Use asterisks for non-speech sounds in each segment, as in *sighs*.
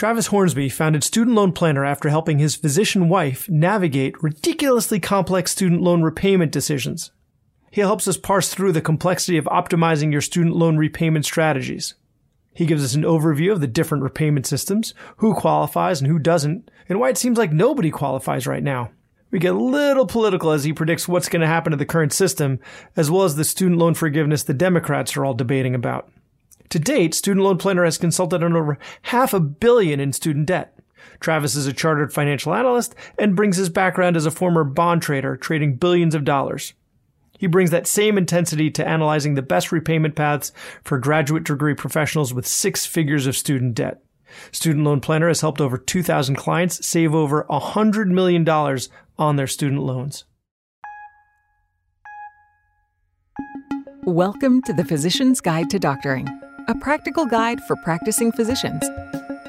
Travis Hornsby founded Student Loan Planner after helping his physician wife navigate ridiculously complex student loan repayment decisions. He helps us parse through the complexity of optimizing your student loan repayment strategies. He gives us an overview of the different repayment systems, who qualifies and who doesn't, and why it seems like nobody qualifies right now. We get a little political as he predicts what's going to happen to the current system, as well as the student loan forgiveness the Democrats are all debating about. To date, Student Loan Planner has consulted on over half a billion in student debt. Travis is a chartered financial analyst and brings his background as a former bond trader, trading billions of dollars. He brings that same intensity to analyzing the best repayment paths for graduate degree professionals with six figures of student debt. Student Loan Planner has helped over 2,000 clients save over $100 million on their student loans. Welcome to the Physician's Guide to Doctoring a practical guide for practicing physicians.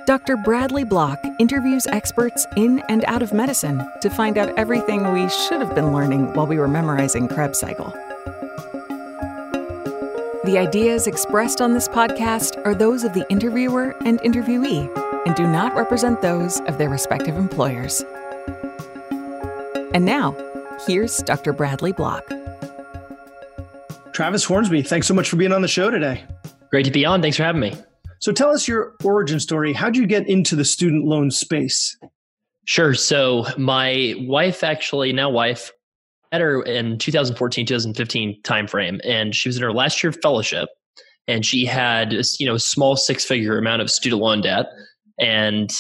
Dr. Bradley Block interviews experts in and out of medicine to find out everything we should have been learning while we were memorizing Krebs cycle. The ideas expressed on this podcast are those of the interviewer and interviewee and do not represent those of their respective employers. And now, here's Dr. Bradley Block. Travis Hornsby, thanks so much for being on the show today. Great to be on. Thanks for having me. So tell us your origin story. How'd you get into the student loan space? Sure. So my wife, actually now wife, met her in 2014, 2015 timeframe, and she was in her last year of fellowship, and she had you know a small six figure amount of student loan debt, and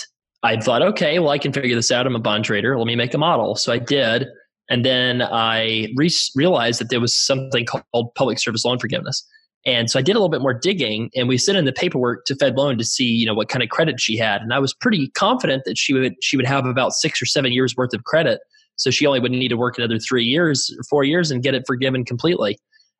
I thought, okay, well I can figure this out. I'm a bond trader. Let me make a model. So I did, and then I re- realized that there was something called public service loan forgiveness. And so I did a little bit more digging and we sent in the paperwork to Fed Loan to see, you know, what kind of credit she had. And I was pretty confident that she would she would have about six or seven years worth of credit. So she only would need to work another three years or four years and get it forgiven completely.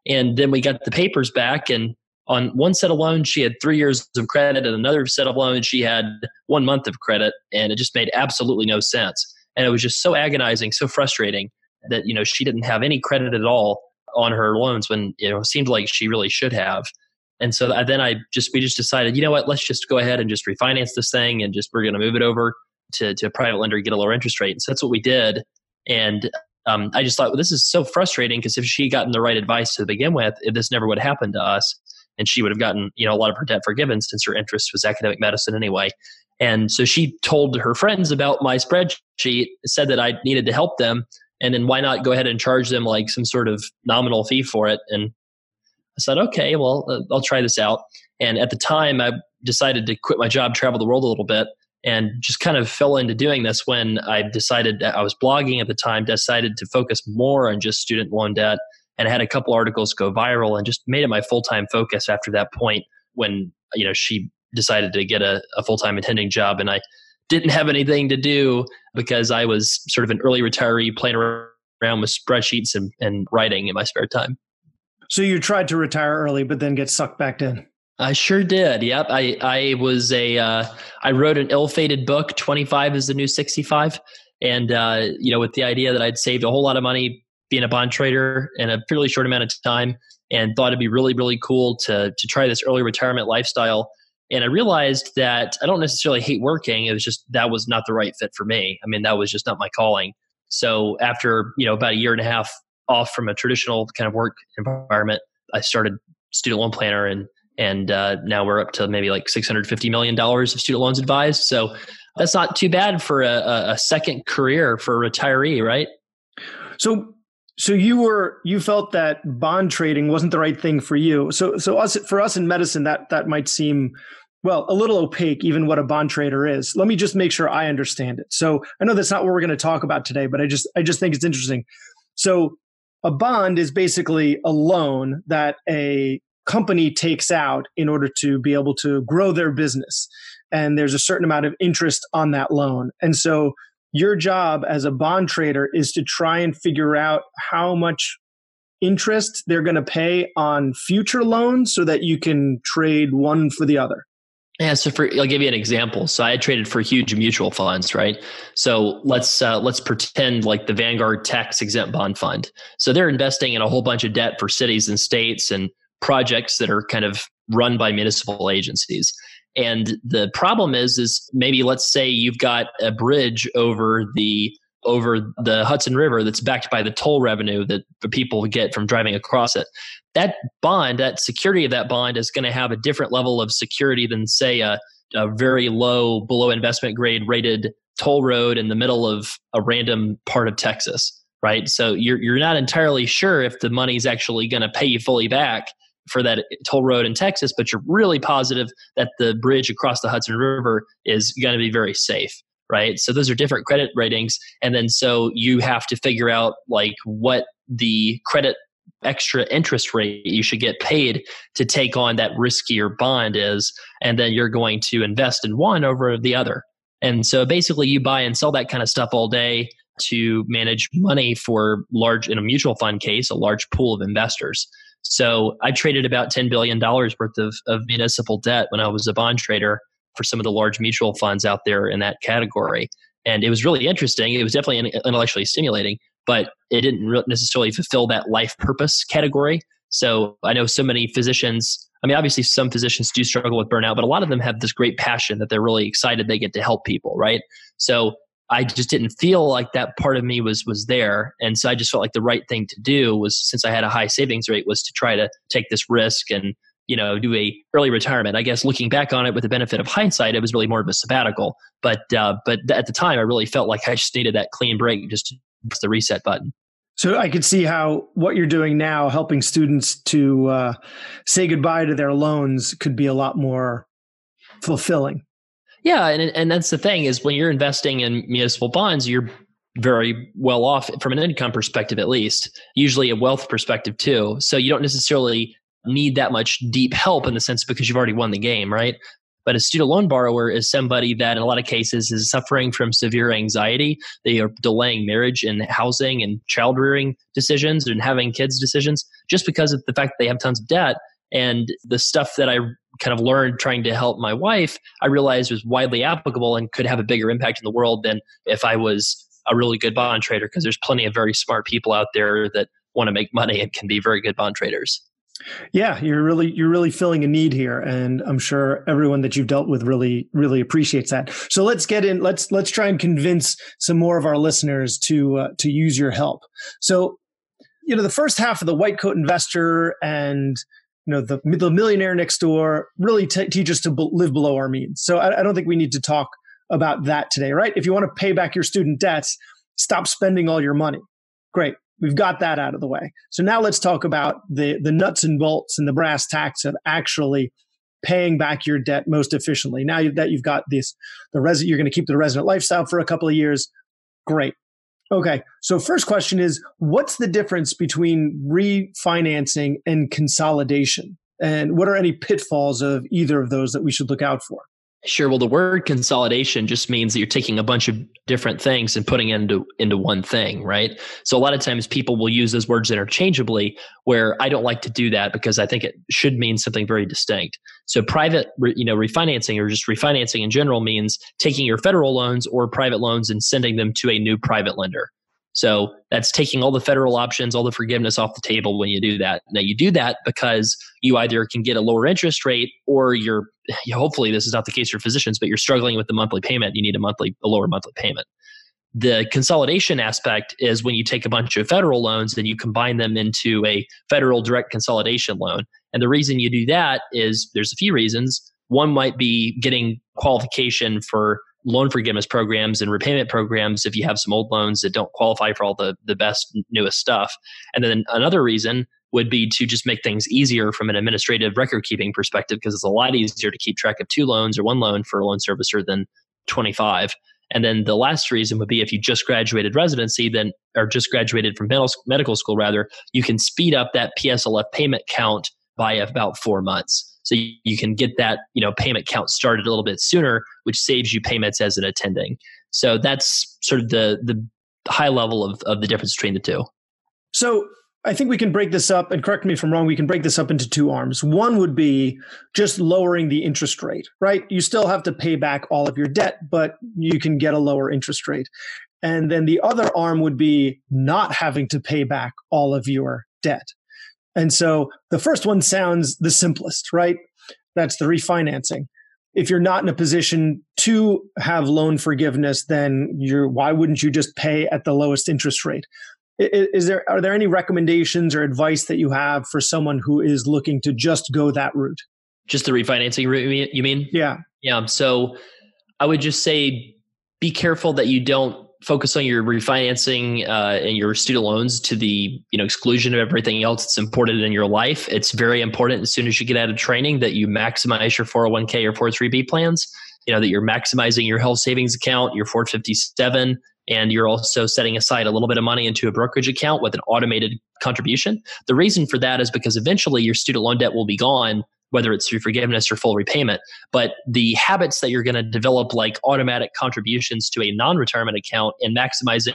And then we got the papers back and on one set of loans she had three years of credit and another set of loans she had one month of credit and it just made absolutely no sense. And it was just so agonizing, so frustrating that, you know, she didn't have any credit at all on her loans when you know it seemed like she really should have. And so then I just we just decided, you know what, let's just go ahead and just refinance this thing and just we're going to move it over to to a private lender get a lower interest rate. And so that's what we did. And um, I just thought, well, this is so frustrating because if she had gotten the right advice to begin with, this never would have happened to us, and she would have gotten you know a lot of her debt forgiven since her interest was academic medicine anyway. And so she told her friends about my spreadsheet, said that I needed to help them, and then why not go ahead and charge them like some sort of nominal fee for it? And i said okay well uh, i'll try this out. And at the time i decided to quit my job travel the world a little bit and just kind of fell into doing this when i decided i was blogging at the time decided to focus more on just student loan debt and I had a couple articles go viral and just made it my full-time focus after that point when you know she decided to get a, a full-time attending job and i didn't have anything to do because I was sort of an early retiree playing around with spreadsheets and, and writing in my spare time. So you tried to retire early, but then get sucked back in. I sure did. Yep. I, I was a, uh, I wrote an ill-fated book, 25 is the new 65. And, uh, you know, with the idea that I'd saved a whole lot of money being a bond trader in a fairly short amount of time and thought it'd be really, really cool to, to try this early retirement lifestyle and I realized that I don't necessarily hate working. It was just that was not the right fit for me. I mean, that was just not my calling. So after, you know, about a year and a half off from a traditional kind of work environment, I started student loan planner and and uh, now we're up to maybe like $650 million of student loans advised. So that's not too bad for a, a second career for a retiree, right? So so you were you felt that bond trading wasn't the right thing for you. So so us for us in medicine that that might seem well, a little opaque, even what a bond trader is. Let me just make sure I understand it. So I know that's not what we're going to talk about today, but I just I just think it's interesting. So a bond is basically a loan that a company takes out in order to be able to grow their business. And there's a certain amount of interest on that loan. And so your job as a bond trader is to try and figure out how much interest they're going to pay on future loans so that you can trade one for the other. Yeah, so for I'll give you an example. So I traded for huge mutual funds, right? So let's uh, let's pretend like the Vanguard tax exempt bond fund. So they're investing in a whole bunch of debt for cities and states and projects that are kind of run by municipal agencies. And the problem is, is maybe let's say you've got a bridge over the over the Hudson River that's backed by the toll revenue that the people get from driving across it. That bond, that security of that bond is going to have a different level of security than, say, a, a very low, below investment grade rated toll road in the middle of a random part of Texas, right? So you're, you're not entirely sure if the money is actually going to pay you fully back for that toll road in Texas, but you're really positive that the bridge across the Hudson River is going to be very safe right? So those are different credit ratings. And then so you have to figure out like what the credit extra interest rate you should get paid to take on that riskier bond is. And then you're going to invest in one over the other. And so basically you buy and sell that kind of stuff all day to manage money for large in a mutual fund case, a large pool of investors. So I traded about $10 billion worth of, of municipal debt when I was a bond trader for some of the large mutual funds out there in that category. And it was really interesting. It was definitely intellectually stimulating, but it didn't necessarily fulfill that life purpose category. So I know so many physicians. I mean, obviously, some physicians do struggle with burnout, but a lot of them have this great passion that they're really excited they get to help people, right? So I just didn't feel like that part of me was was there, and so I just felt like the right thing to do was, since I had a high savings rate, was to try to take this risk and you know, do a early retirement. I guess looking back on it with the benefit of hindsight, it was really more of a sabbatical. But uh, but at the time, I really felt like I just needed that clean break, just to press the reset button. So I could see how what you're doing now, helping students to uh, say goodbye to their loans, could be a lot more fulfilling. Yeah, and and that's the thing is when you're investing in municipal bonds, you're very well off from an income perspective, at least. Usually a wealth perspective too. So you don't necessarily need that much deep help in the sense because you've already won the game, right? But a student loan borrower is somebody that, in a lot of cases, is suffering from severe anxiety. They are delaying marriage and housing and child rearing decisions and having kids decisions just because of the fact that they have tons of debt. And the stuff that I kind of learned trying to help my wife, I realized was widely applicable and could have a bigger impact in the world than if I was a really good bond trader, because there's plenty of very smart people out there that want to make money and can be very good bond traders. Yeah, you're really you're really filling a need here, and I'm sure everyone that you've dealt with really really appreciates that. So let's get in. Let's let's try and convince some more of our listeners to uh, to use your help. So, you know, the first half of the white coat investor and you know the the millionaire next door really t- teach us to b- live below our means. So I, I don't think we need to talk about that today, right? If you want to pay back your student debts, stop spending all your money. Great. We've got that out of the way. So now let's talk about the, the nuts and bolts and the brass tacks of actually paying back your debt most efficiently. Now that you've got this, the resident, you're going to keep the resident lifestyle for a couple of years. Great. Okay. So first question is, what's the difference between refinancing and consolidation? And what are any pitfalls of either of those that we should look out for? Sure. Well, the word consolidation just means that you're taking a bunch of different things and putting into into one thing, right? So a lot of times people will use those words interchangeably. Where I don't like to do that because I think it should mean something very distinct. So private, you know, refinancing or just refinancing in general means taking your federal loans or private loans and sending them to a new private lender. So that's taking all the federal options, all the forgiveness off the table when you do that. Now you do that because you either can get a lower interest rate or you're *sighs* hopefully this is not the case for physicians, but you're struggling with the monthly payment, you need a monthly a lower monthly payment. The consolidation aspect is when you take a bunch of federal loans and you combine them into a federal direct consolidation loan. And the reason you do that is there's a few reasons. One might be getting qualification for loan forgiveness programs and repayment programs if you have some old loans that don't qualify for all the, the best, newest stuff. And then another reason would be to just make things easier from an administrative record keeping perspective because it's a lot easier to keep track of two loans or one loan for a loan servicer than 25. And then the last reason would be if you just graduated residency, then or just graduated from medical school, rather, you can speed up that PSLF payment count by about four months. So you, you can get that you know payment count started a little bit sooner, which saves you payments as an attending. So that's sort of the the high level of, of the difference between the two. So I think we can break this up, and correct me if I'm wrong, we can break this up into two arms. One would be just lowering the interest rate, right? You still have to pay back all of your debt, but you can get a lower interest rate. And then the other arm would be not having to pay back all of your debt. And so the first one sounds the simplest, right? That's the refinancing. if you're not in a position to have loan forgiveness, then you're why wouldn't you just pay at the lowest interest rate? Is, is there are there any recommendations or advice that you have for someone who is looking to just go that route? Just the refinancing route, you mean? Yeah. Yeah. So I would just say be careful that you don't focus on your refinancing uh, and your student loans to the you know exclusion of everything else that's important in your life. It's very important as soon as you get out of training that you maximize your 401k or 403b plans. You know that you're maximizing your health savings account, your 457, and you're also setting aside a little bit of money into a brokerage account with an automated contribution. The reason for that is because eventually your student loan debt will be gone whether it's through forgiveness or full repayment. But the habits that you're going to develop, like automatic contributions to a non retirement account and maximizing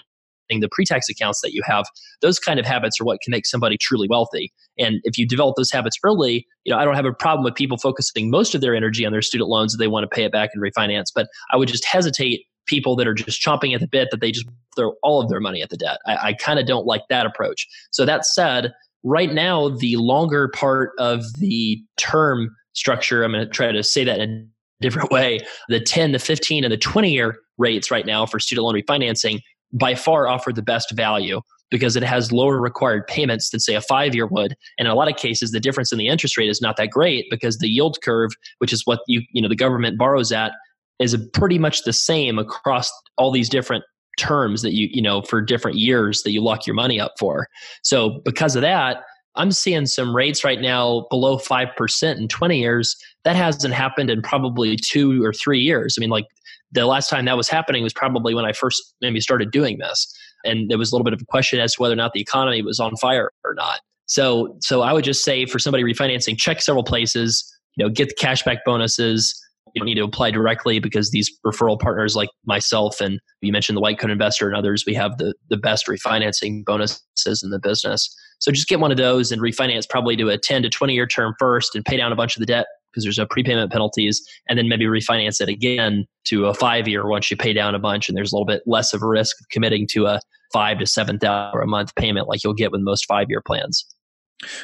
the pre-tax accounts that you have those kind of habits are what can make somebody truly wealthy and if you develop those habits early you know i don't have a problem with people focusing most of their energy on their student loans that they want to pay it back and refinance but i would just hesitate people that are just chomping at the bit that they just throw all of their money at the debt i, I kind of don't like that approach so that said right now, the longer part of the term structure, I'm going to try to say that in a different way. The 10, the 15, and the 20 year rates right now for student loan refinancing by far offer the best value because it has lower required payments than say a five year would and in a lot of cases the difference in the interest rate is not that great because the yield curve which is what you you know the government borrows at is pretty much the same across all these different terms that you you know for different years that you lock your money up for. So because of that i'm seeing some rates right now below 5% in 20 years. That hasn't happened in probably two or three years. I mean like the last time that was happening was probably when i first maybe started doing this. And there was a little bit of a question as to whether or not the economy was on fire or not. So so i would just say for somebody refinancing check several places you know get the cashback bonuses you don't need to apply directly because these referral partners like myself and you mentioned the white coat investor and others we have the the best refinancing bonuses in the business. So just get one of those and refinance probably to a 10 to 20 year term first and pay down a bunch of the debt because there's no prepayment penalties and then maybe refinance it again to a five year once you pay down a bunch and there's a little bit less of a risk of committing to a five to seven thousand a month payment like you'll get with most five year plans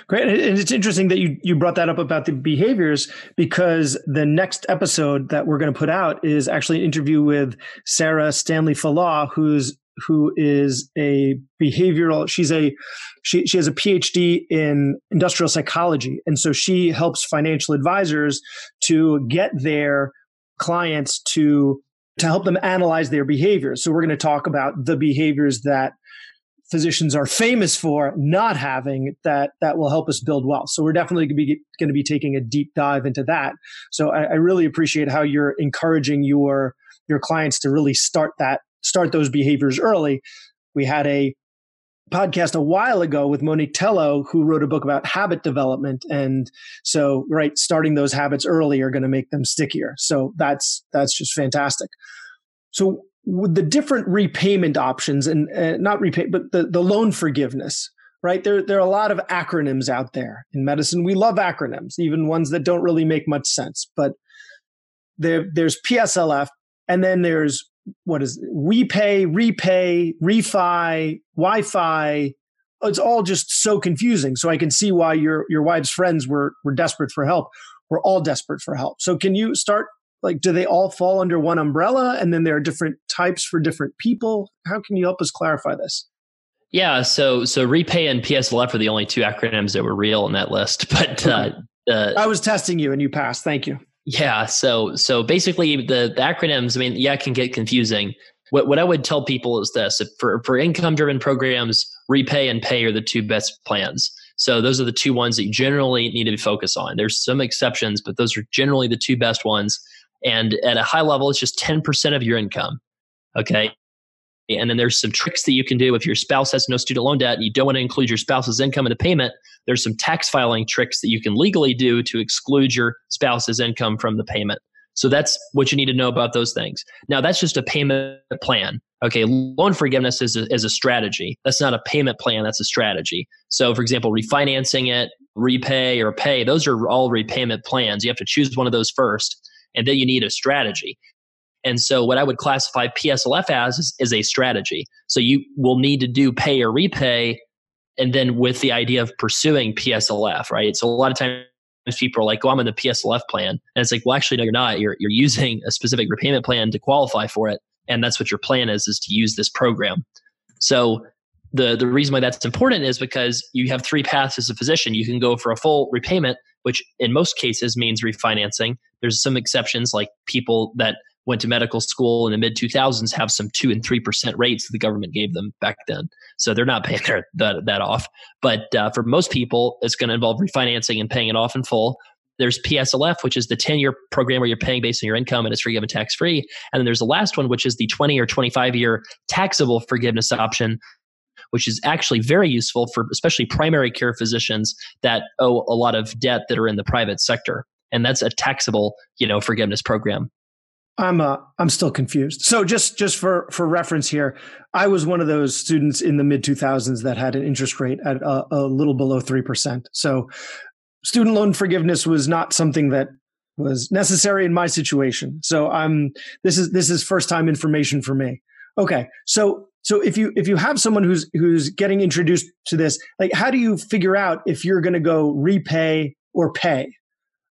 Great. And it's interesting that you, you brought that up about the behaviors because the next episode that we're going to put out is actually an interview with Sarah Stanley Fallaw, who's who is a behavioral she's a she, she has a phd in industrial psychology and so she helps financial advisors to get their clients to to help them analyze their behaviors so we're going to talk about the behaviors that physicians are famous for not having that that will help us build wealth. So we're definitely going to be going to be taking a deep dive into that. So I, I really appreciate how you're encouraging your your clients to really start that start those behaviors early. We had a podcast a while ago with Monique Tello, who wrote a book about habit development. And so, right, starting those habits early are going to make them stickier. So that's that's just fantastic. So the different repayment options and uh, not repay, but the, the loan forgiveness, right? There, there are a lot of acronyms out there in medicine. We love acronyms, even ones that don't really make much sense. But there, there's PSLF, and then there's what is it? we pay, repay, refi, Wi-Fi. It's all just so confusing. So I can see why your your wife's friends were were desperate for help. We're all desperate for help. So can you start like do they all fall under one umbrella and then there are different types for different people? How can you help us clarify this? Yeah so so repay and pslf are the only two acronyms that were real in that list *laughs* but uh, uh, i was testing you and you passed. Thank you. Yeah so so basically the, the acronyms i mean yeah it can get confusing. What, what i would tell people is this for, for income driven programs repay and pay are the two best plans. So those are the two ones that you generally need to be focused on. There's some exceptions but those are generally the two best ones and at a high level, it's just 10% of your income. Okay. And then there's some tricks that you can do if your spouse has no student loan debt and you don't want to include your spouse's income in the payment. There's some tax filing tricks that you can legally do to exclude your spouse's income from the payment. So that's what you need to know about those things. Now, that's just a payment plan. Okay, loan forgiveness is a, is a strategy. That's not a payment plan, that's a strategy. So, for example, refinancing it, repay, or pay, those are all repayment plans. You have to choose one of those first and then you need a strategy. And so, what I would classify PSLF as is, is, a strategy. So, you will need to do pay or repay, and then with the idea of pursuing PSLF, right? So, a lot of times people are like, "Oh, I'm in the PSLF plan," and it's like, "Well, actually, no, you're not. You're you're using a specific repayment plan to qualify for it, and that's what your plan is: is to use this program." So the the reason why that's important is because you have three paths as a physician. You can go for a full repayment, which in most cases means refinancing. There's some exceptions, like people that went to medical school in the mid 2000s have some 2 and 3% rates the government gave them back then. So they're not paying their, that, that off. But uh, for most people, it's going to involve refinancing and paying it off in full. There's PSLF, which is the 10 year program where you're paying based on your income and it's forgiven tax free. And then there's the last one, which is the 20 or 25 year taxable forgiveness option, which is actually very useful for especially primary care physicians that owe a lot of debt that are in the private sector. And that's a taxable, you know, forgiveness program. I'm uh, I'm still confused. So just just for for reference here, I was one of those students in the mid 2000s that had an interest rate at a, a little below three percent. So student loan forgiveness was not something that was necessary in my situation. So I'm this is this is first time information for me. Okay, so so if you if you have someone who's who's getting introduced to this, like how do you figure out if you're going to go repay or pay?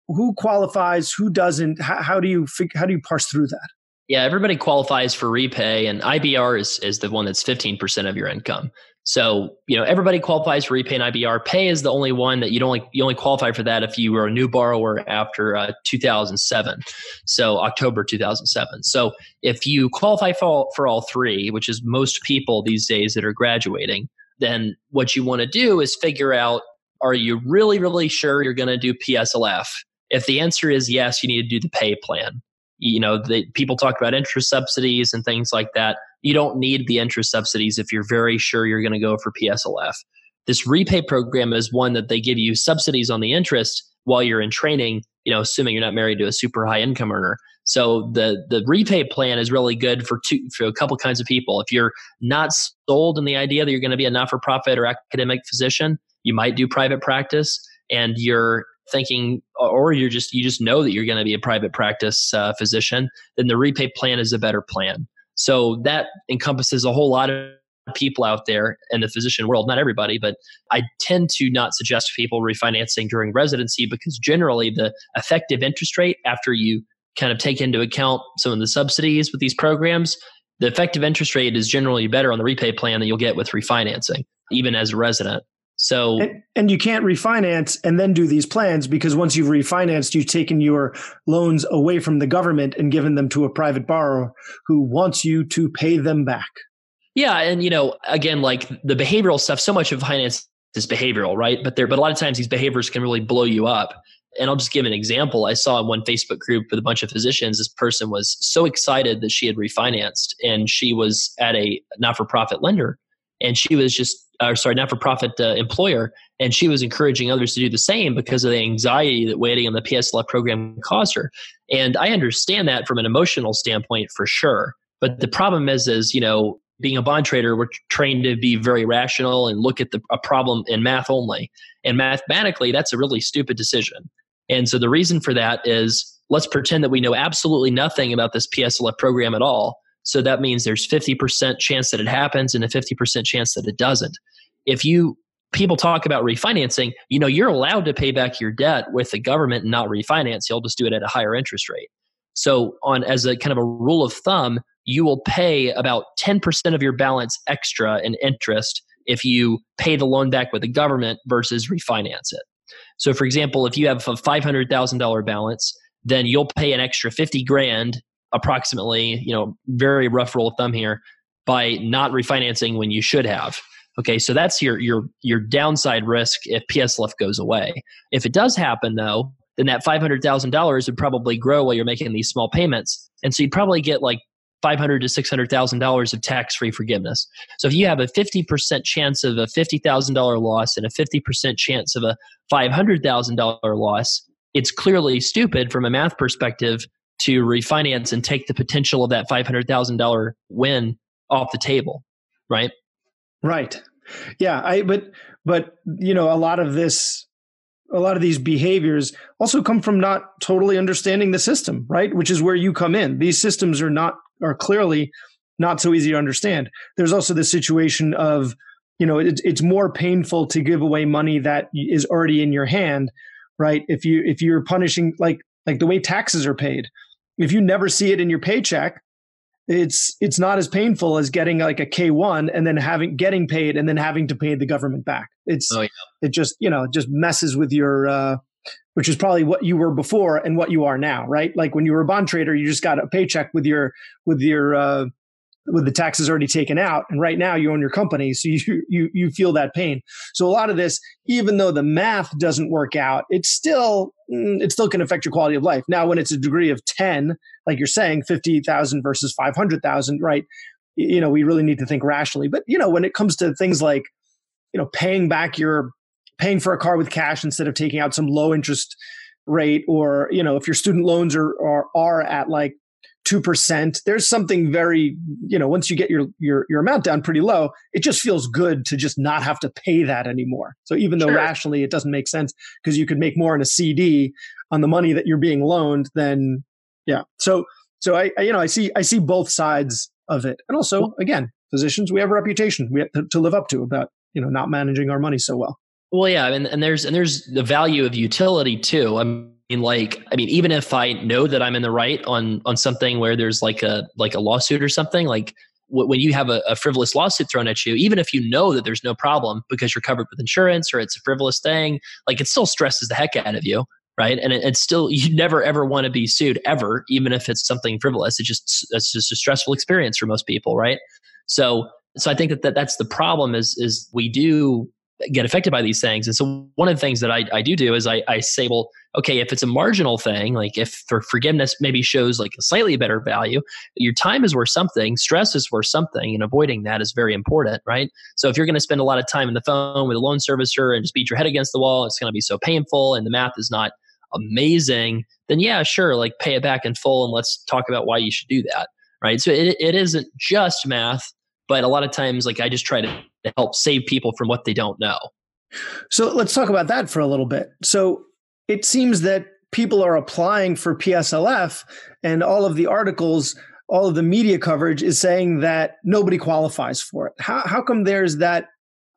who qualifies, who doesn't? How, how do you how do you parse through that? Yeah, everybody qualifies for repay, and IBR is is the one that's fifteen percent of your income. So you know everybody qualifies for repay and IBR. Pay is the only one that you don't only you only qualify for that if you were a new borrower after uh, 2007, so October 2007. So if you qualify for all, for all three, which is most people these days that are graduating, then what you want to do is figure out: Are you really really sure you're going to do PSLF? If the answer is yes, you need to do the pay plan. You know, the, people talk about interest subsidies and things like that. You don't need the interest subsidies if you're very sure you're going to go for PSLF. This repay program is one that they give you subsidies on the interest while you're in training, you know, assuming you're not married to a super high income earner. So the the repay plan is really good for two for a couple kinds of people. If you're not sold in the idea that you're going to be a not for profit or academic physician, you might do private practice and you're thinking or you're just you just know that you're going to be a private practice uh, physician then the repay plan is a better plan so that encompasses a whole lot of people out there in the physician world not everybody but i tend to not suggest people refinancing during residency because generally the effective interest rate after you kind of take into account some of the subsidies with these programs the effective interest rate is generally better on the repay plan than you'll get with refinancing even as a resident so and, and, you can't refinance and then do these plans because once you've refinanced, you've taken your loans away from the government and given them to a private borrower who wants you to pay them back. Yeah, and you know, again, like the behavioral stuff, so much of finance is behavioral, right? But there, but a lot of times these behaviors can really blow you up. And I'll just give an example. I saw in one Facebook group with a bunch of physicians, this person was so excited that she had refinanced and she was at a not for profit lender. And she was just or sorry, not for profit uh, employer, and she was encouraging others to do the same because of the anxiety that waiting on the PSLF program caused her. And I understand that from an emotional standpoint for sure. But the problem is, is you know, being a bond trader, we're trained to be very rational and look at the, a problem in math only. And mathematically, that's a really stupid decision. And so the reason for that is let's pretend that we know absolutely nothing about this PSLF program at all so that means there's 50% chance that it happens and a 50% chance that it doesn't. If you people talk about refinancing, you know, you're allowed to pay back your debt with the government and not refinance. You'll just do it at a higher interest rate. So on as a kind of a rule of thumb, you will pay about 10% of your balance extra in interest if you pay the loan back with the government versus refinance it. So for example, if you have a $500,000 balance, then you'll pay an extra 50 grand approximately, you know, very rough rule of thumb here, by not refinancing when you should have. Okay, so that's your your your downside risk if PSLF goes away. If it does happen though, then that five hundred thousand dollars would probably grow while you're making these small payments, and so you'd probably get like five hundred to six hundred thousand dollars of tax free forgiveness. So if you have a fifty percent chance of a fifty thousand dollar loss and a fifty percent chance of a five hundred thousand dollar loss, it's clearly stupid from a math perspective to refinance and take the potential of that $500,000 win off the table, right? Right. Yeah, I but but you know, a lot of this a lot of these behaviors also come from not totally understanding the system, right? Which is where you come in. These systems are not are clearly not so easy to understand. There's also the situation of, you know, it, it's more painful to give away money that is already in your hand right? If you if you're punishing like like the way taxes are paid, if you never see it in your paycheck, it's it's not as painful as getting like a K1 and then having getting paid and then having to pay the government back. It's oh, yeah. it just, you know, just messes with your uh which is probably what you were before and what you are now, right? Like when you were a bond trader, you just got a paycheck with your with your uh with the taxes already taken out and right now you own your company so *laughs* you you you feel that pain. So a lot of this even though the math doesn't work out it's still mm, it still can affect your quality of life. Now when it's a degree of 10 like you're saying 50,000 versus 500,000 right? You know we really need to think rationally. But you know when it comes to things like you know paying back your paying for a car with cash instead of taking out some low interest rate or you know if your student loans are are, are at like 2%. There's something very, you know, once you get your, your, your amount down pretty low, it just feels good to just not have to pay that anymore. So even though sure. rationally it doesn't make sense because you could make more in a CD on the money that you're being loaned, then yeah. So, so I, I you know, I see, I see both sides of it. And also, again, physicians, we have a reputation we have to, to live up to about, you know, not managing our money so well. Well, yeah, and, and there's and there's the value of utility too. I'm mean, like, I mean, even if I know that I'm in the right on on something where there's like a like a lawsuit or something, like when you have a, a, frivolous lawsuit thrown at you, even if you know that there's no problem because you're covered with insurance or it's a frivolous thing, like it still stresses the heck out of you, right? And it, it's still *laughs* you never ever want to be sued ever, even if it's something frivolous. It just it's just a stressful experience for most people, right? So so I think that, that that's the problem is is we do get affected by these things. And so one of the things that I, I do do is I, I say, well, okay, if it's a marginal thing, like if for forgiveness maybe shows like a slightly better value, your time is worth something, stress is worth something, and avoiding that is very important, right? So if you're going to spend a lot of time in the phone with a loan servicer and just beat your head against the wall, it's going to be so painful and the math is not amazing, then yeah, sure, like pay it back in full and let's talk about why you should do that, right? So it, it isn't just math, but a lot of times, like I just try to help save people from what they don't know. So let's talk about that for a little bit. So it seems that people are applying for PSLF, and all of the articles, all of the media coverage is saying that nobody qualifies for it. How, how come there's that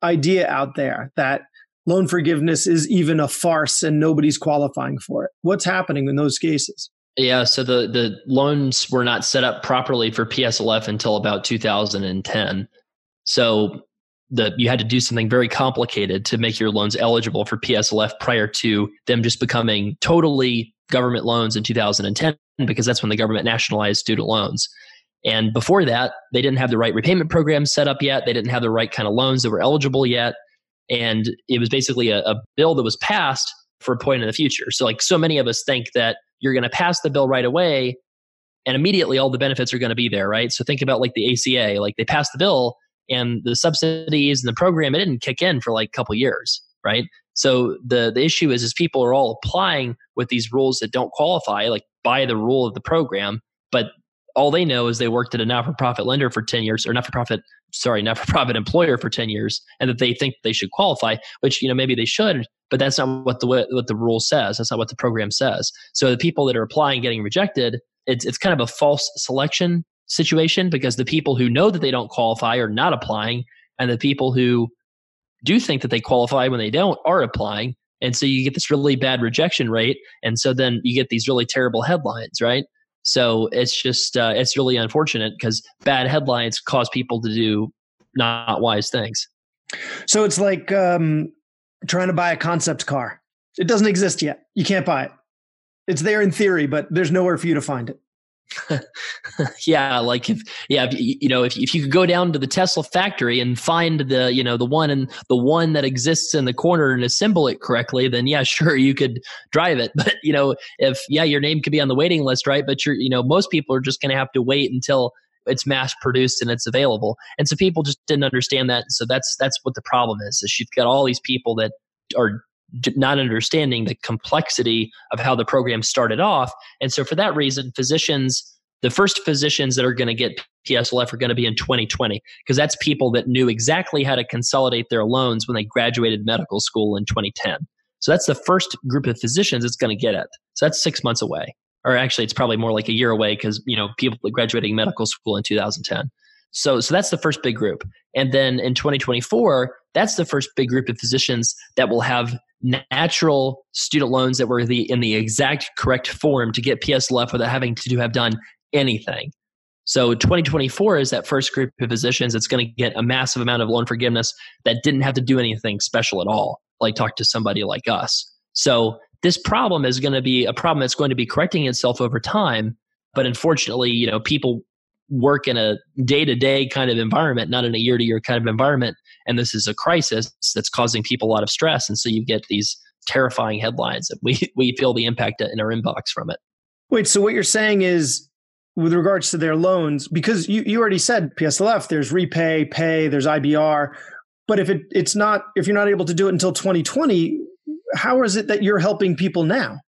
idea out there that loan forgiveness is even a farce and nobody's qualifying for it? What's happening in those cases? Yeah, so the the loans were not set up properly for PSLF until about 2010. So the you had to do something very complicated to make your loans eligible for PSLF prior to them just becoming totally government loans in 2010 because that's when the government nationalized student loans. And before that, they didn't have the right repayment program set up yet. They didn't have the right kind of loans that were eligible yet. And it was basically a, a bill that was passed for a point in the future. So, like so many of us think that you're going to pass the bill right away and immediately all the benefits are going to be there, right? So, think about like the ACA, like they passed the bill and the subsidies and the program it didn't kick in for like a couple years right so the the issue is is people are all applying with these rules that don't qualify like by the rule of the program but all they know is they worked at a not-for-profit lender for 10 years or not-for-profit sorry not-for-profit employer for 10 years and that they think they should qualify which you know maybe they should but that's not what the what the rule says that's not what the program says so the people that are applying getting rejected it's it's kind of a false selection situation because the people who know that they don't qualify are not applying, and the people who do think that they qualify when they don't are applying. And so you get this really bad rejection rate. And so then you get these really terrible headlines, right? So it's just, uh, it's really unfortunate because bad headlines cause people to do not wise things. So it's like um, trying to buy a concept car. It doesn't exist yet. You can't buy it. It's there in theory, but there's nowhere for you to find it. *laughs* yeah, like if yeah, if, you know, if if you could go down to the Tesla factory and find the you know the one and the one that exists in the corner and assemble it correctly, then yeah, *laughs* sure you could drive it. But you know, if yeah, your name could be on the waiting list, right? But you're you know, most people are just going to have to wait until it's mass produced and it's available. And so people just didn't understand that. So that's that's what the problem is. Is you've got all these people that are not understanding the complexity of how the program started off. And so, for that reason, physicians, the first physicians that are going to get PSLF are going to be in 2020, because that's people that knew exactly how to consolidate their loans when they graduated medical school in 2010. So, that's the first group of physicians that's going to get it. So, that's six months away. Or actually, it's probably more like a year away because, you know, people graduating medical school in 2010. So, so that's the first big group. And then in 2024, that's the first big group of physicians that will have natural student loans that were the in the exact correct form to get PSLF without having to have done anything. So 2024 is that first group of physicians that's going to get a massive amount of loan forgiveness that didn't have to do anything special at all, like talk to somebody like us. So this problem is going to be a problem that's going to be correcting itself over time. But unfortunately, you know, people work in a day-to-day kind of environment, not in a year-to-year kind of environment. And this is a crisis that's causing people a lot of stress. And so you get these terrifying headlines that we, *laughs* we feel the impact in our inbox from it. Wait, so what you're saying is with regards to their loans, because you, you already said PSLF, there's repay, pay, there's IBR. But if it, it's not, if you're not able to do it until 2020, how is it that you're helping people now?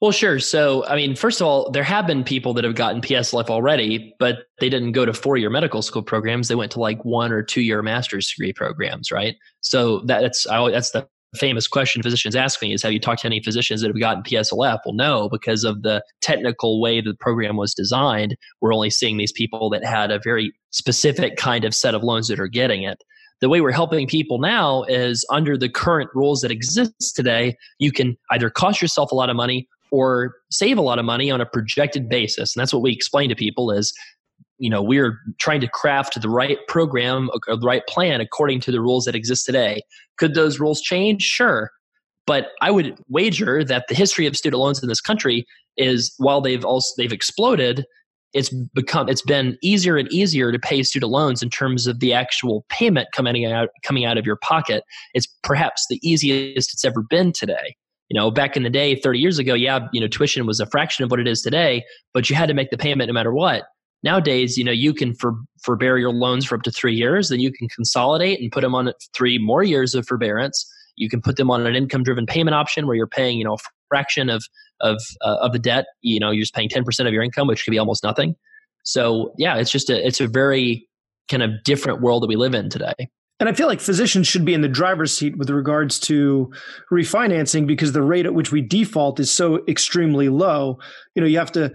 Well, sure. So, I mean, first of all, there have been people that have gotten PSLF already, but they didn't go to four year medical school programs. They went to like one or two year master's degree programs, right? So that's I, that's the famous question physicians ask me is have you talked to any physicians that have gotten PSLF? Well, no, because of the technical way the program was designed, we're only seeing these people that had a very specific kind of set of loans that are getting it. The way we're helping people now is under the current rules that exist today, you can either cost yourself a lot of money or save a lot of money on a projected basis. And that's what we explain to people is you know we're trying to craft the right program or the right plan according to the rules that exist today. Could those rules change? Sure. But i would wager that the history of student loans in this country is while they've also they've exploded it's become it's been easier and easier to pay student loans in terms of the actual payment coming out coming out of your pocket. It's perhaps the easiest it's ever been today. You know back in the day 30 years ago yeah you know tuition was a fraction of what it is today but you had to make the payment no matter what. Nowadays you know you can for, forbear your loans for up to three years then you can consolidate and put them on three more years of forbearance. You can put them on an income driven payment option where you're paying you know fraction of of uh, of the debt you know you're just paying 10% of your income which could be almost nothing. So yeah it's just a it's a very kind of different world that we live in today. And I feel like physicians should be in the driver's seat with regards to refinancing because the rate at which we default is so extremely low. You know, you have to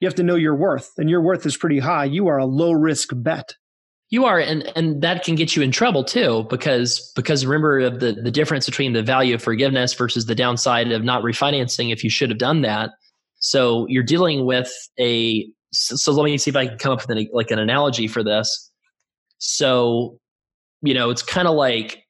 you have to know your worth and your worth is pretty high. You are a low risk bet you are and and that can get you in trouble too because because remember of the the difference between the value of forgiveness versus the downside of not refinancing if you should have done that. So you're dealing with a so let me see if i can come up with an, like an analogy for this. So you know it's kind of like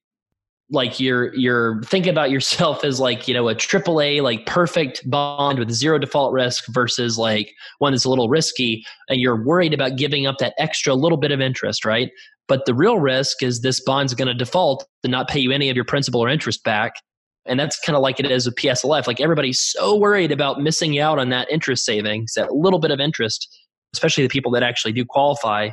like you're you're thinking about yourself as like you know a triple A like perfect bond with zero default risk versus like one that's a little risky and you're worried about giving up that extra little bit of interest right? But the real risk is this bond's going to default and not pay you any of your principal or interest back and that's kind of like it is with PSLF like everybody's so worried about missing out on that interest savings that little bit of interest especially the people that actually do qualify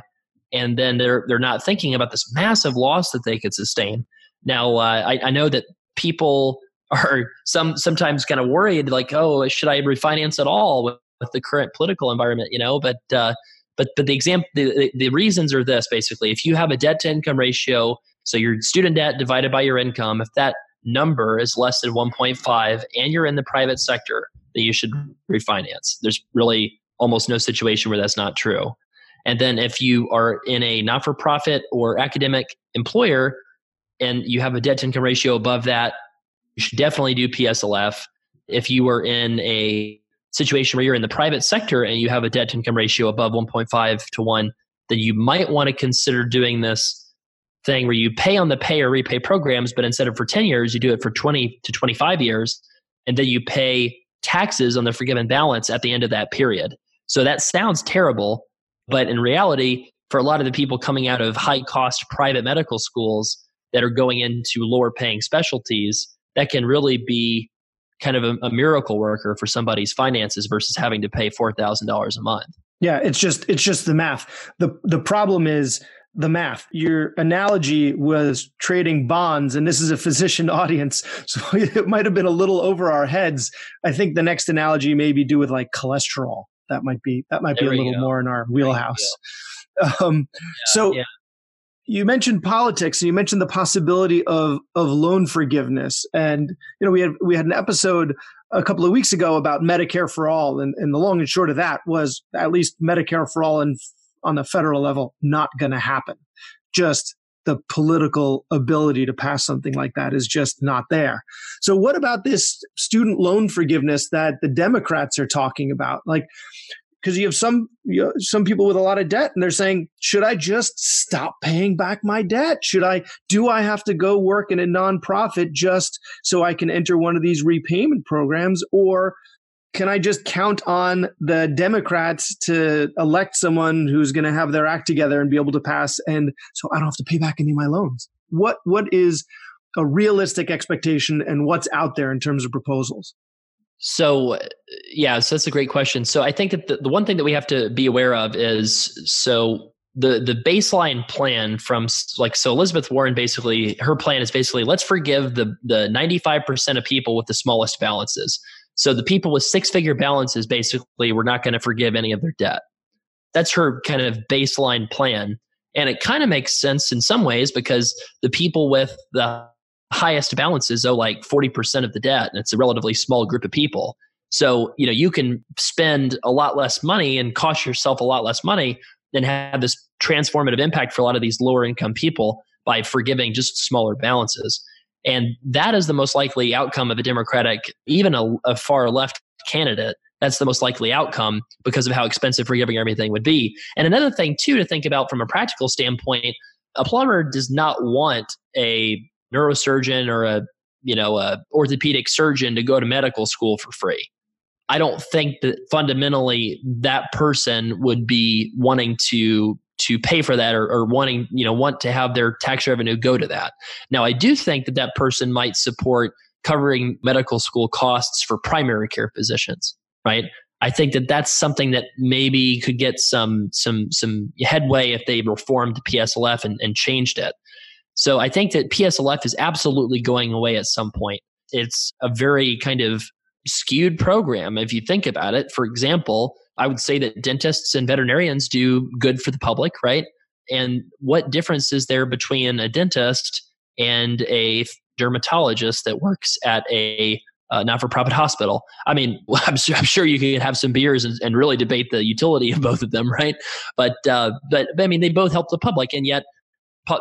and then they're they're not thinking about this massive loss that they could sustain now, uh, I, I know that people are some sometimes kind of worried, like, oh, should I refinance at all with, with the current political environment? You know, but uh, but but the example, the, the reasons are this basically: if you have a debt to income ratio, so your student debt divided by your income, if that number is less than 1.5 and you're in the private sector, then you should refinance. There's really almost no situation where that's not true. And then if you are in a not for profit or academic employer, and you have a debt to income ratio above that, you should definitely do PSLF. If you are in a situation where you're in the private sector and you have a debt to income ratio above 1.5 to 1, then you might want to consider doing this thing where you pay on the pay or repay programs, but instead of for 10 years, you do it for 20 to 25 years, and then you pay taxes on the forgiven balance at the end of that period. So that sounds terrible, but in reality, for a lot of the people coming out of high cost private medical schools, that are going into lower paying specialties that can really be kind of a, a miracle worker for somebody's finances versus having to pay $4,000 a month. Yeah, it's just it's just the math. The the problem is the math. Your analogy was trading bonds, and this is a physician *laughs* audience, so it might have been a little over our heads. I think the next analogy maybe do with like cholesterol. That might be that might there be a little go. more in our wheelhouse. *laughs* Um, yeah, so yeah you mentioned politics and you mentioned the possibility of of loan forgiveness and you know we had we had an episode a couple of weeks ago about medicare for all and, and the long and short of that was at least medicare for all and on the federal level not going to happen just the political ability to pass something like that is just not there. So, what about this student loan forgiveness that the Democrats are talking about? Like, because you have some you know, some people with a lot of debt and they're saying should i just stop paying back my debt? Should i do i have to go work in a nonprofit just so i can enter one of these repayment programs? Or can i just count on the democrats to elect someone who's going to have their act together and be able to pass and so i don't have to pay back any of my loans? What what is a realistic expectation and what's out there in terms of proposals so, uh, yeah, so that's a great question. So, I think that the, the one thing that we have to be aware of is so the the baseline plan from like so Elizabeth Warren basically her plan is basically let's forgive the the 95% of people with the smallest balances. So the people with six figure balances basically we're not going to forgive any of their debt. That's her kind of baseline plan. And it kind of makes sense in some ways because the people with the highest balances owe like 40% of the debt and it's a relatively small group of people. So you know you can spend a lot less money and cost yourself a lot less money and have this transformative impact for a lot of these lower income people by forgiving just smaller balances. And that is the most likely outcome of a democratic even a, a far left candidate. That's the most likely outcome because of how expensive forgiving everything would be. And another thing too to think about from a practical standpoint a plumber does not want a neurosurgeon or a you know a orthopedic surgeon to go to medical school for free. I don't think that fundamentally that person would be wanting to to pay for that or, or wanting you know want to have their tax revenue go to that. Now i do think that that person might support covering medical school costs for primary care physicians right? I think that that's something that maybe could get some some some headway if they reformed the pslf and, and changed it so I think that PSLF is absolutely going away at some point. It's a very kind of skewed program if you think about it. For example, I would say that dentists and veterinarians do good for the public, right? And what difference is there between a dentist and a dermatologist that works at a uh, not-for-profit hospital. I mean, *laughs* I'm sure, I'm sure you can have some beers and, and, really debate the utility of both of them, *laughs* right? But, uh, but I mean, they both help the public, and yet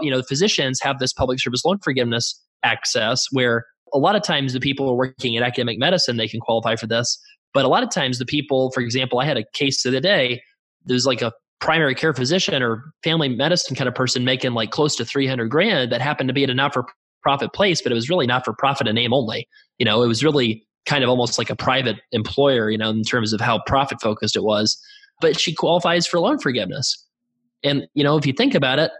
you know, physicians have this public service loan forgiveness access where a lot of times the people are working in academic medicine, they can qualify for this. But a lot of times the people, for example, I had a case the day, there's like a primary care physician or family medicine kind of person making like close to 300 grand that happened to be at a not for profit place, but it was really not for profit in name only. You know, it was really kind of almost like a private employer, you know, in terms of how profit focused it was. But she qualifies for loan forgiveness. And, you know, if you think about it,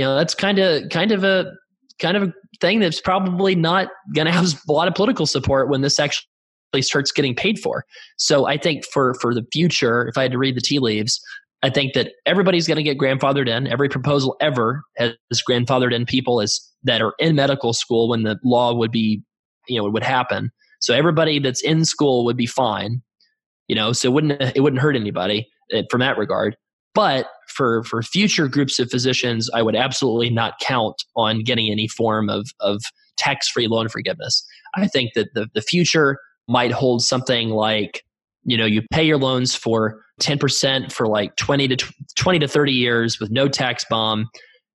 you know that's kind of kind of a kind of a thing that's probably not going to have a lot of political support when this actually starts getting paid for. So I think for for the future, if I had to read the tea leaves, I think that everybody's going to get grandfathered in. Every proposal ever has grandfathered in people as that are in medical school when the law would be, you know, would happen. So everybody that's in school would be fine, you know. So it wouldn't it wouldn't hurt anybody eh, from that regard. But for for future groups of physicians, I would absolutely not count on getting any form of of tax free loan forgiveness. I think that the, the future might hold something like you know you pay your loans for 10% for like 20 to 20 to 30 years with no tax bomb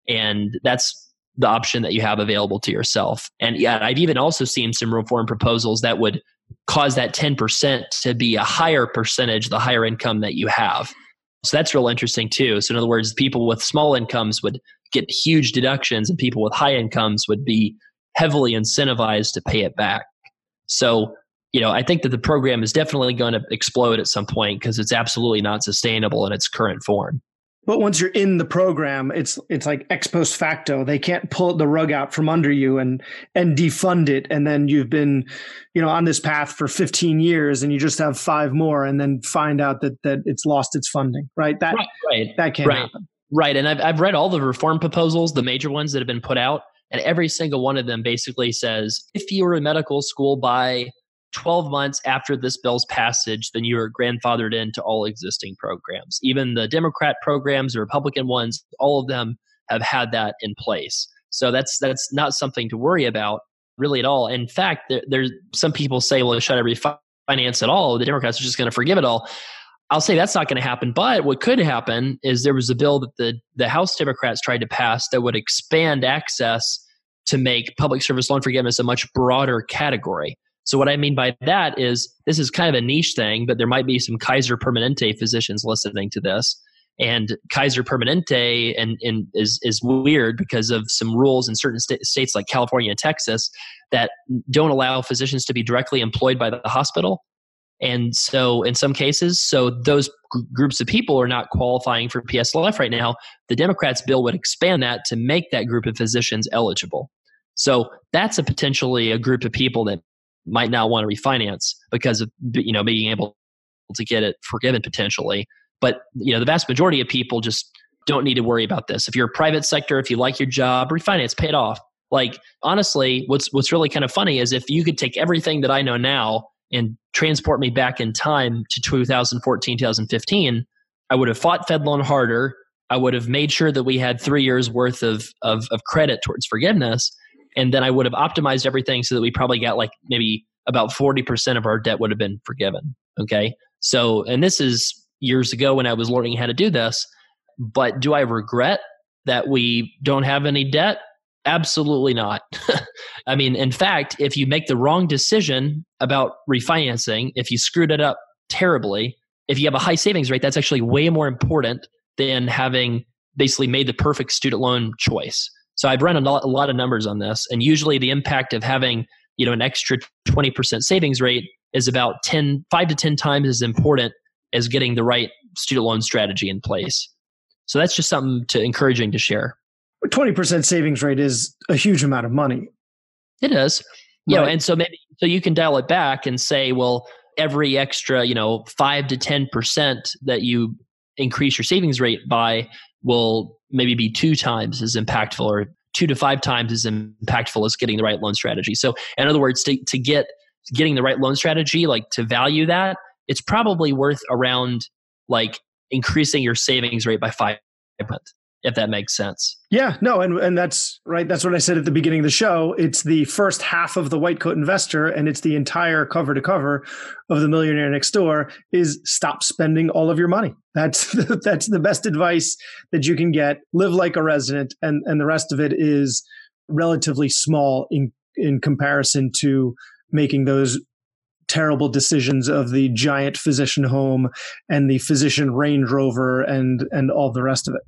and that's the option that you have available to yourself and yeah i've even also seen some reform proposals that would cause that 10% to be a higher percentage the higher income that you have so that's real interesting too. So in other words, people with small incomes would get huge deductions and people with high incomes would be heavily incentivized to pay it back. So, you know, I think that the program is definitely going to explode at some point because it's absolutely not sustainable in its current form. But once you're in the program, it's it's like ex post facto. They can't pull the rug out from under you and and defund it, and then you've been, you know, on this path for 15 years, and you just have five more, and then find out that that it's lost its funding. Right? That right, right. that can't right. happen. Right. And I've I've read all the reform proposals, the major ones that have been put out, and every single one of them basically says if you were in medical school by 12 months after this bill's passage, then you are grandfathered into all existing programs. Even the Democrat programs, the Republican ones, all of them have had that in place. So that's that's not something to worry about really at all. In fact, there, there's some people say, well, should I refinance at all? The Democrats are just going to forgive it all. I'll say that's not going to happen. But what could happen is there was a bill that the, the House Democrats tried to pass that would expand access to make public service loan forgiveness a much broader category. So what I mean by that is this is kind of a niche thing, but there might be some Kaiser Permanente physicians listening to this. And Kaiser Permanente and, and is is weird because of some rules in certain st- states like California and Texas that don't allow physicians to be directly employed by the hospital. And so, in some cases, so those groups of people are not qualifying for PSLF right now. The Democrats' bill would expand that to make that group of physicians eligible. So that's a potentially a group of people that might not want to refinance because of you know being able to get it forgiven potentially. But you know, the vast majority of people just don't need to worry about this. If you're a private sector, if you like your job, refinance, pay it off. Like honestly, what's what's really kind of funny is if you could take everything that I know now and transport me back in time to 2014, 2015, I would have fought FedLoan harder. I would have made sure that we had three years worth of, of, of credit towards forgiveness. And then I would have optimized everything so that we probably got like maybe about 40% of our debt would have been forgiven. Okay. So, and this is years ago when I was learning how to do this. But do I regret that we don't have any debt? Absolutely not. *laughs* I mean, in fact, if you make the wrong decision about refinancing, if you screwed it up terribly, if you have a high savings rate, that's actually way more important than having basically made the perfect student loan choice. So I've run a lot, a lot of numbers on this, and usually the impact of having you know an extra 20% savings rate is about 10 5 to 10 times as important as getting the right student loan strategy in place. So that's just something to encouraging to share. 20% savings rate is a huge amount of money. It is. You right. know, and so maybe so you can dial it back and say, well, every extra, you know, 5 to 10% that you increase your savings rate by will maybe be two times as impactful or two to five times as impactful as getting the right loan strategy. So in other words, to, to get getting the right loan strategy, like to value that, it's probably worth around like increasing your savings rate by five if that makes sense. Yeah, no, and and that's right. That's what I said at the beginning of the show. It's the first half of the white coat investor, and it's the entire cover to cover of the millionaire next door. Is stop spending all of your money. That's *laughs* the, that's the best advice that you can get. Live like a resident, and and the rest of it is relatively small in in comparison to making those terrible decisions of the giant physician home and the physician Range Rover and and all the rest of it.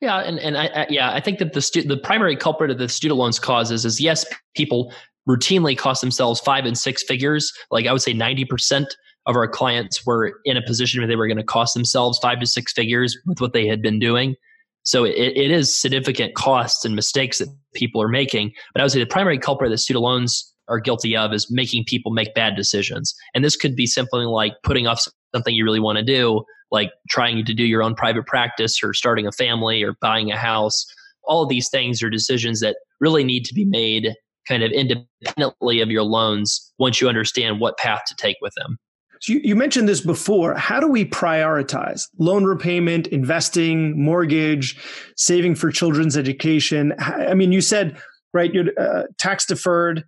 Yeah, and and I, I yeah, I think that the stu- the primary culprit of the student loans causes is yes, people routinely cost themselves five and six figures. Like I would say, ninety percent of our clients were in a position where they were going to cost themselves five to six figures with what they had been doing. So it, it is significant costs and mistakes that people are making. But I would say the primary culprit that student loans are guilty of is making people make bad decisions. And this could be something like putting off something you really want to do like trying to do your own private practice or starting a family or buying a house. All of these things are decisions that really need to be made kind of independently of your loans once you understand what path to take with them. So you, you mentioned this before. How do we prioritize loan repayment, investing, mortgage, saving for children's education? I mean, you said, right, you're uh, tax deferred.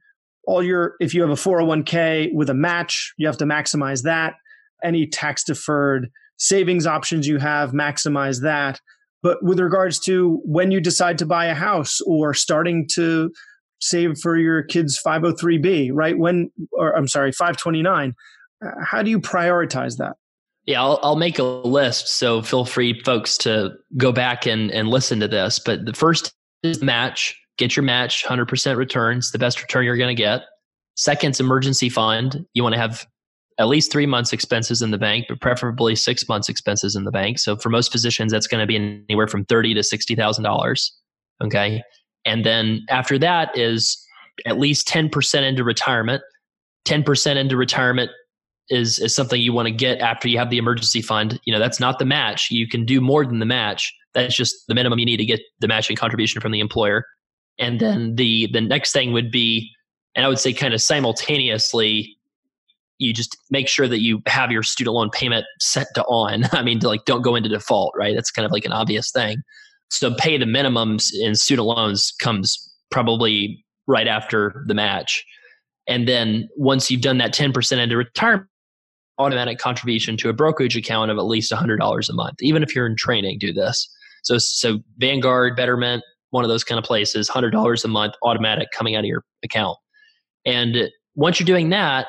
All your, if you have a 401k with a match, you have to maximize that. Any tax deferred savings options you have, maximize that. But with regards to when you decide to buy a house or starting to save for your kids 503b, right? When, or I'm sorry, 529, uh, how do you prioritize that? Yeah, I'll, I'll make a list. So feel free, folks, to go back and, and listen to this. But the first is match. Get your match, 100% returns, the best return you're going to get. Second's emergency fund. You want to have at least three months expenses in the bank, but preferably six months expenses in the bank. So for most physicians, that's going to be anywhere from thirty to sixty thousand dollars. Okay, and then after that is at least ten percent into retirement. Ten percent into retirement is is something you want to get after you have the emergency fund. You know, that's not the match. You can do more than the match. That's just the minimum you need to get the matching contribution from the employer. And then the the next thing would be, and I would say kind of simultaneously you just make sure that you have your student loan payment set to on. *laughs* I mean, to like don't go into default, right? That's kind of like an obvious thing. So pay the minimums in student loans comes probably right after the match. And then once you've done that 10% into retirement, automatic contribution to a brokerage account of at least $100 a month. Even if you're in training, do this. So, so Vanguard, Betterment, one of those kind of places, $100 a month automatic coming out of your account. And once you're doing that,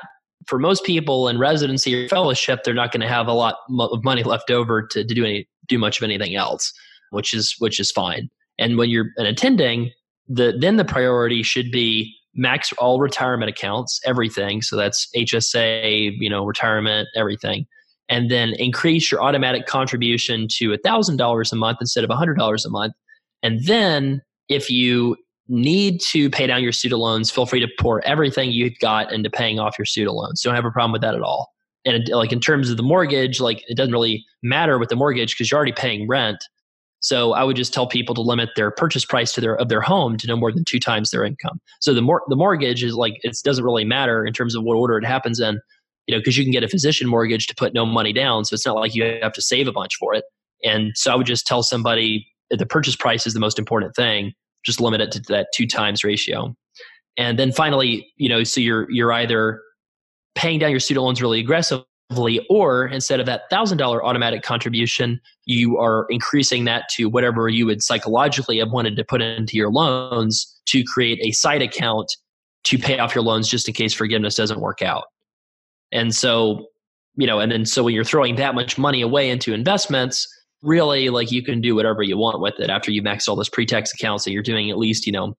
for most people in residency or fellowship, they're not going to have a lot of money left over to, to do any do much of anything else, which is which is fine. And when you're an attending, the then the priority should be max all retirement accounts, everything. So that's HSA, you know, retirement, everything. And then increase your automatic contribution to $1,000 a month instead of $100 a month. And then if you need to pay down your student loans, feel free to pour everything you've got into paying off your student loans. Don't have a problem with that at all. And like in terms of the mortgage, like it doesn't really matter with the mortgage because you're already paying rent. So I would just tell people to limit their purchase price to their of their home to no more than two times their income. So the more the mortgage is like it doesn't really matter in terms of what order it happens in, you know, because you can get a physician mortgage to put no money down. So it's not like you have to save a bunch for it. And so I would just tell somebody the purchase price is the most important thing. Just limit it to that two times ratio. And then finally, you know, so you're you're either paying down your student loans really aggressively or instead of that $1000 automatic contribution you are increasing that to whatever you would psychologically have wanted to put into your loans to create a side account to pay off your loans just in case forgiveness doesn't work out and so you know and then so when you're throwing that much money away into investments really like you can do whatever you want with it. After you max all those pre-tax accounts that you're doing at least you know a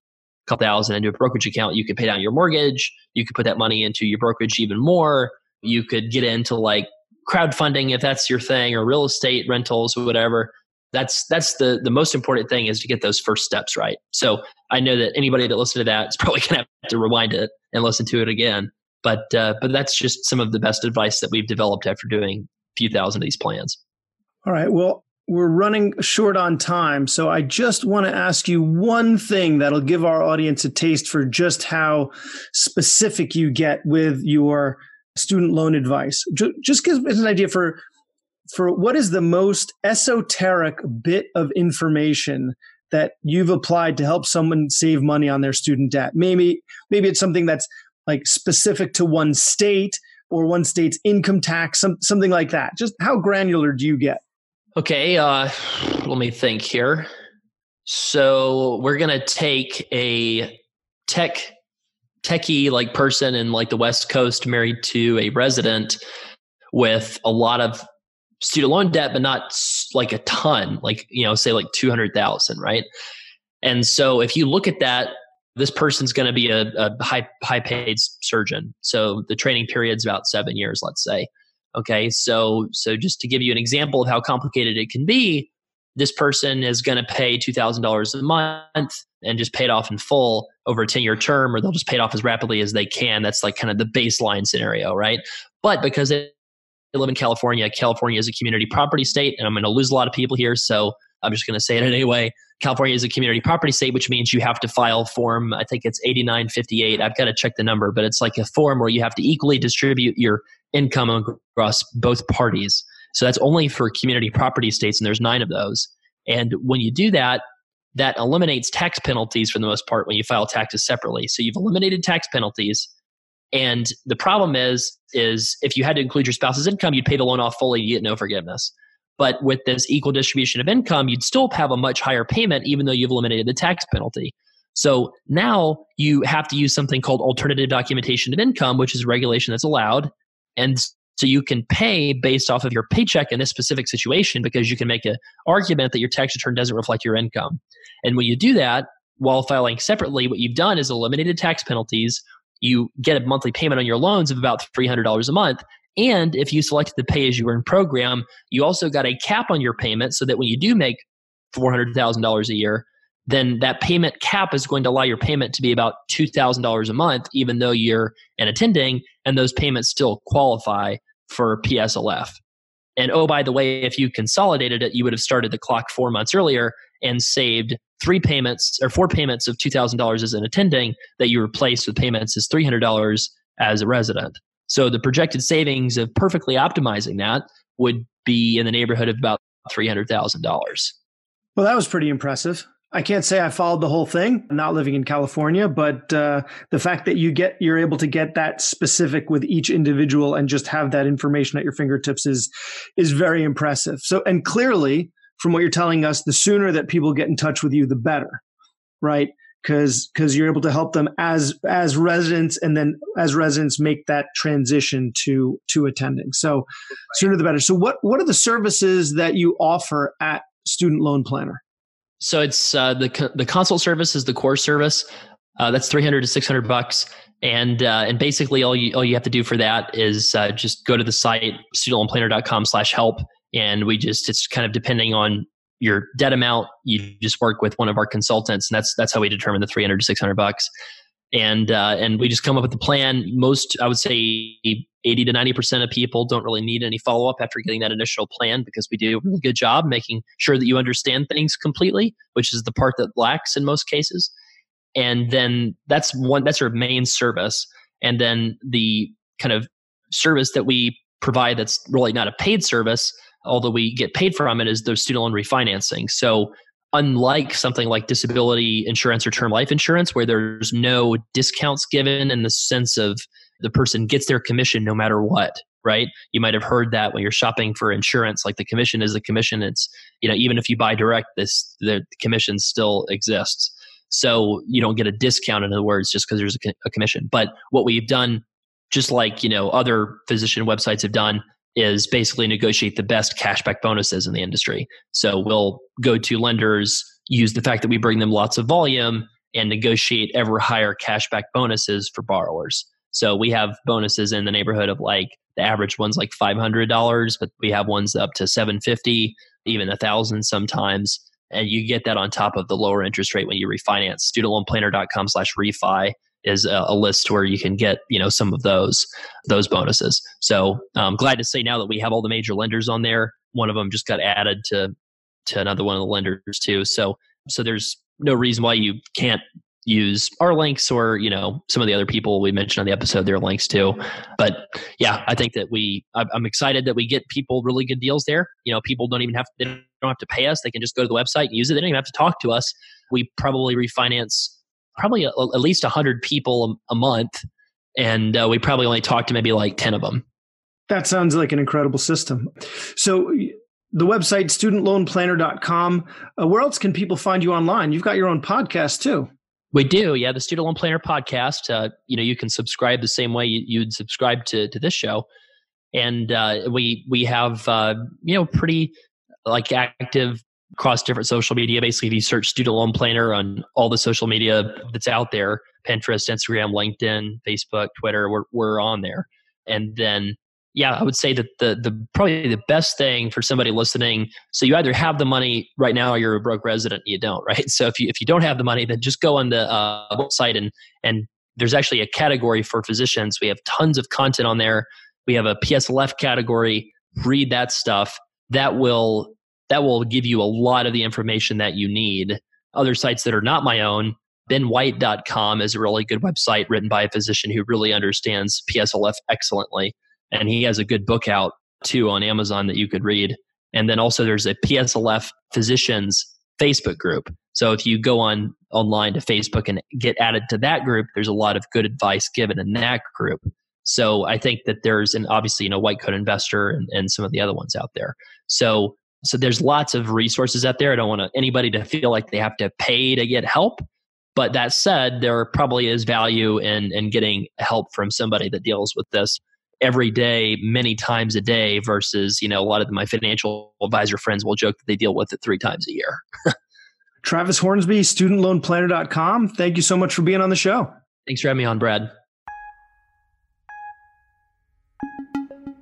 couple thousand into a brokerage account you could pay down your mortgage. You could put that money into your brokerage even more. You could get into like crowdfunding if that's your thing or real estate rentals or whatever. That's that's the the most important thing is to get those first steps right. So i know that anybody that listened to that is *laughs* probably going to have to rewind it and listen to it again. But uh, but that's just some of the best advice that we've developed after doing a few thousand of these plans. All right. Well we're running short on time so i just want to ask you one thing that'll give our audience a taste for just how specific you get with your student loan advice. Just give us an idea for for what is the most esoteric bit of information that you've applied to help someone save money on their student debt. Maybe maybe it's something that's like specific to one state or one state's income tax, some, something like that. Just how granular do you get? Okay, uh, let me think here. So we're gonna take a tech techie like person in like the West Coast married to a resident with a lot of student loan debt, but not like a ton, like, you know, say like 200,000, right? And so if you look at that, this person's going to be a, a high, high paid surgeon. So the training period's about seven years, let's say. Okay. So, so just to give you an example of how complicated it can be, this person is going to pay $2,000 a month and just pay it off in full over a 10 year term, or they'll just pay it off as rapidly as they can. That's like kind of the baseline scenario, right? But because they live in California, California is a community property state, and I'm going to lose a lot of people here. So I'm just going to say it *laughs* anyway. California is a community property state, which means you have to file form, I think it's 8958. I've got to check the number, but it's like a form where you have to equally distribute your income across both parties. So that's only for community property states, and there's nine of those. And when you do that, that eliminates tax penalties for the most part when you file taxes separately. So you've eliminated tax penalties. And the problem is, is if you had to include your spouse's income, you'd pay the loan off fully, you get no forgiveness. But with this equal distribution of income, you'd still have a much higher payment, even though you've eliminated the tax penalty. So now you have to use something called alternative documentation of income, which is regulation that's allowed. And so you can pay based off of your paycheck in this specific situation because you can make an argument that your tax return doesn't reflect your income. And when you do that while filing separately, what you've done is eliminated tax penalties. You get a monthly payment on your loans of about $300 a month. And if you selected the pay as you earn program, you also got a cap on your payment so that when you do make $400,000 a year, then that payment cap is going to allow your payment to be about $2,000 a month, even though you're an attending, and those payments still qualify for PSLF. And oh, by the way, if you consolidated it, you would have started the clock four months earlier and saved three payments or four payments of $2,000 as an attending that you replaced with payments as $300 as a resident. So the projected savings of perfectly optimizing that would be in the neighborhood of about $300,000. Well, that was pretty impressive. I can't say I followed the whole thing, not living in California, but uh, the fact that you get you're able to get that specific with each individual and just have that information at your fingertips is is very impressive. So, and clearly, from what you're telling us, the sooner that people get in touch with you, the better, right? Because because you're able to help them as as residents, and then as residents make that transition to to attending. So, sooner the better. So, what what are the services that you offer at Student Loan Planner? So it's uh, the the consult service is the core service. Uh, that's three hundred to six hundred bucks, and uh, and basically all you all you have to do for that is uh, just go to the site studentloanplanner.com slash help, and we just it's kind of depending on your debt amount. You just work with one of our consultants, and that's that's how we determine the three hundred to six hundred bucks and uh, and we just come up with a plan. Most, I would say, eighty to ninety percent of people don't really need any follow up after getting that initial plan because we do a really good job making sure that you understand things completely, which is the part that lacks in most cases. And then that's one that's our main service, and then the kind of service that we provide that's really not a paid service although we get paid from it is the student loan refinancing so unlike something like disability insurance or term life insurance, where there's no discounts given in the sense of the person gets their commission no matter what right? You might have heard that when you're shopping for insurance like the commission is the commission. It's you know even if you buy direct this the commission still exists. So you don't get a discount in other words just because there's a, a commission. But what we've done just like you know other physician websites have done is basically negotiate the best cashback bonuses in the industry. So we'll go to lenders, use the fact that we bring them lots of volume, and negotiate ever higher cashback bonuses for borrowers. So we have bonuses in the neighborhood of like the average one's like five hundred dollars, but we have ones up to seven fifty, even a thousand sometimes. And you get that on top of the lower interest rate when you refinance. StudentLoanPlanner.com slash refi is a, a, list where you can get you know some of those those bonuses. So I'm um, glad to say now that we have all the major lenders on there. One of them just got added to to another one of the lenders too. So so there's no reason why you can't use our links or you know some of the other people we mentioned on the episode their links too but yeah i think that we i'm excited that we get people really good deals there you know people don't even have they don't have to pay us they can just go to the website and use it they don't even have to talk to us we probably refinance probably a, at least 100 people a, a month and uh, we probably only talked to maybe like 10 of them. That sounds like an incredible system. So the website studentloanplanner.com uh, where else can people find you online? You've got your own podcast too. We do yeah the student loan planner podcast uh, you know you can subscribe the same way you, would subscribe to, to this show. And uh, we we have uh, you know pretty like active across different social media. Basically, if you search Student Loan Planner on all the social media that's out there Pinterest, Instagram, LinkedIn, Facebook, Twitter we're, we're on there. And then, yeah, I would say that the, the probably the best thing for somebody listening. So you either have the money right now, or you're a broke resident, you don't, *laughs* right? So if you if you don't have the money, then just go on the uh, website and and there's actually a category for physicians. We have tons of content on there. We have a PSLF category. Read that stuff. That will that will give you a lot of the information that you need. Other sites that are not my own, benwhite.com is a really good website written by a physician who really understands PSLF excellently. And he has a good book out too on Amazon that you could read. And then also there's a PSLF physicians Facebook group. So if you go on online to Facebook and get added to that group, there's a lot of good advice given in that group. So I think that there's an obviously you know white coat investor and, and some of the other ones out there. So so there's lots of resources out there. I don't want anybody to feel like they have to pay to get help. But that said, there probably is value in in getting help from somebody that deals with this every day, many times a day, versus you know a lot of my financial advisor friends will joke that they deal with it three times a year. Travis Hornsby, studentloanplanner.com. Thank you so much for being on the show. Thanks for having me on, Brad.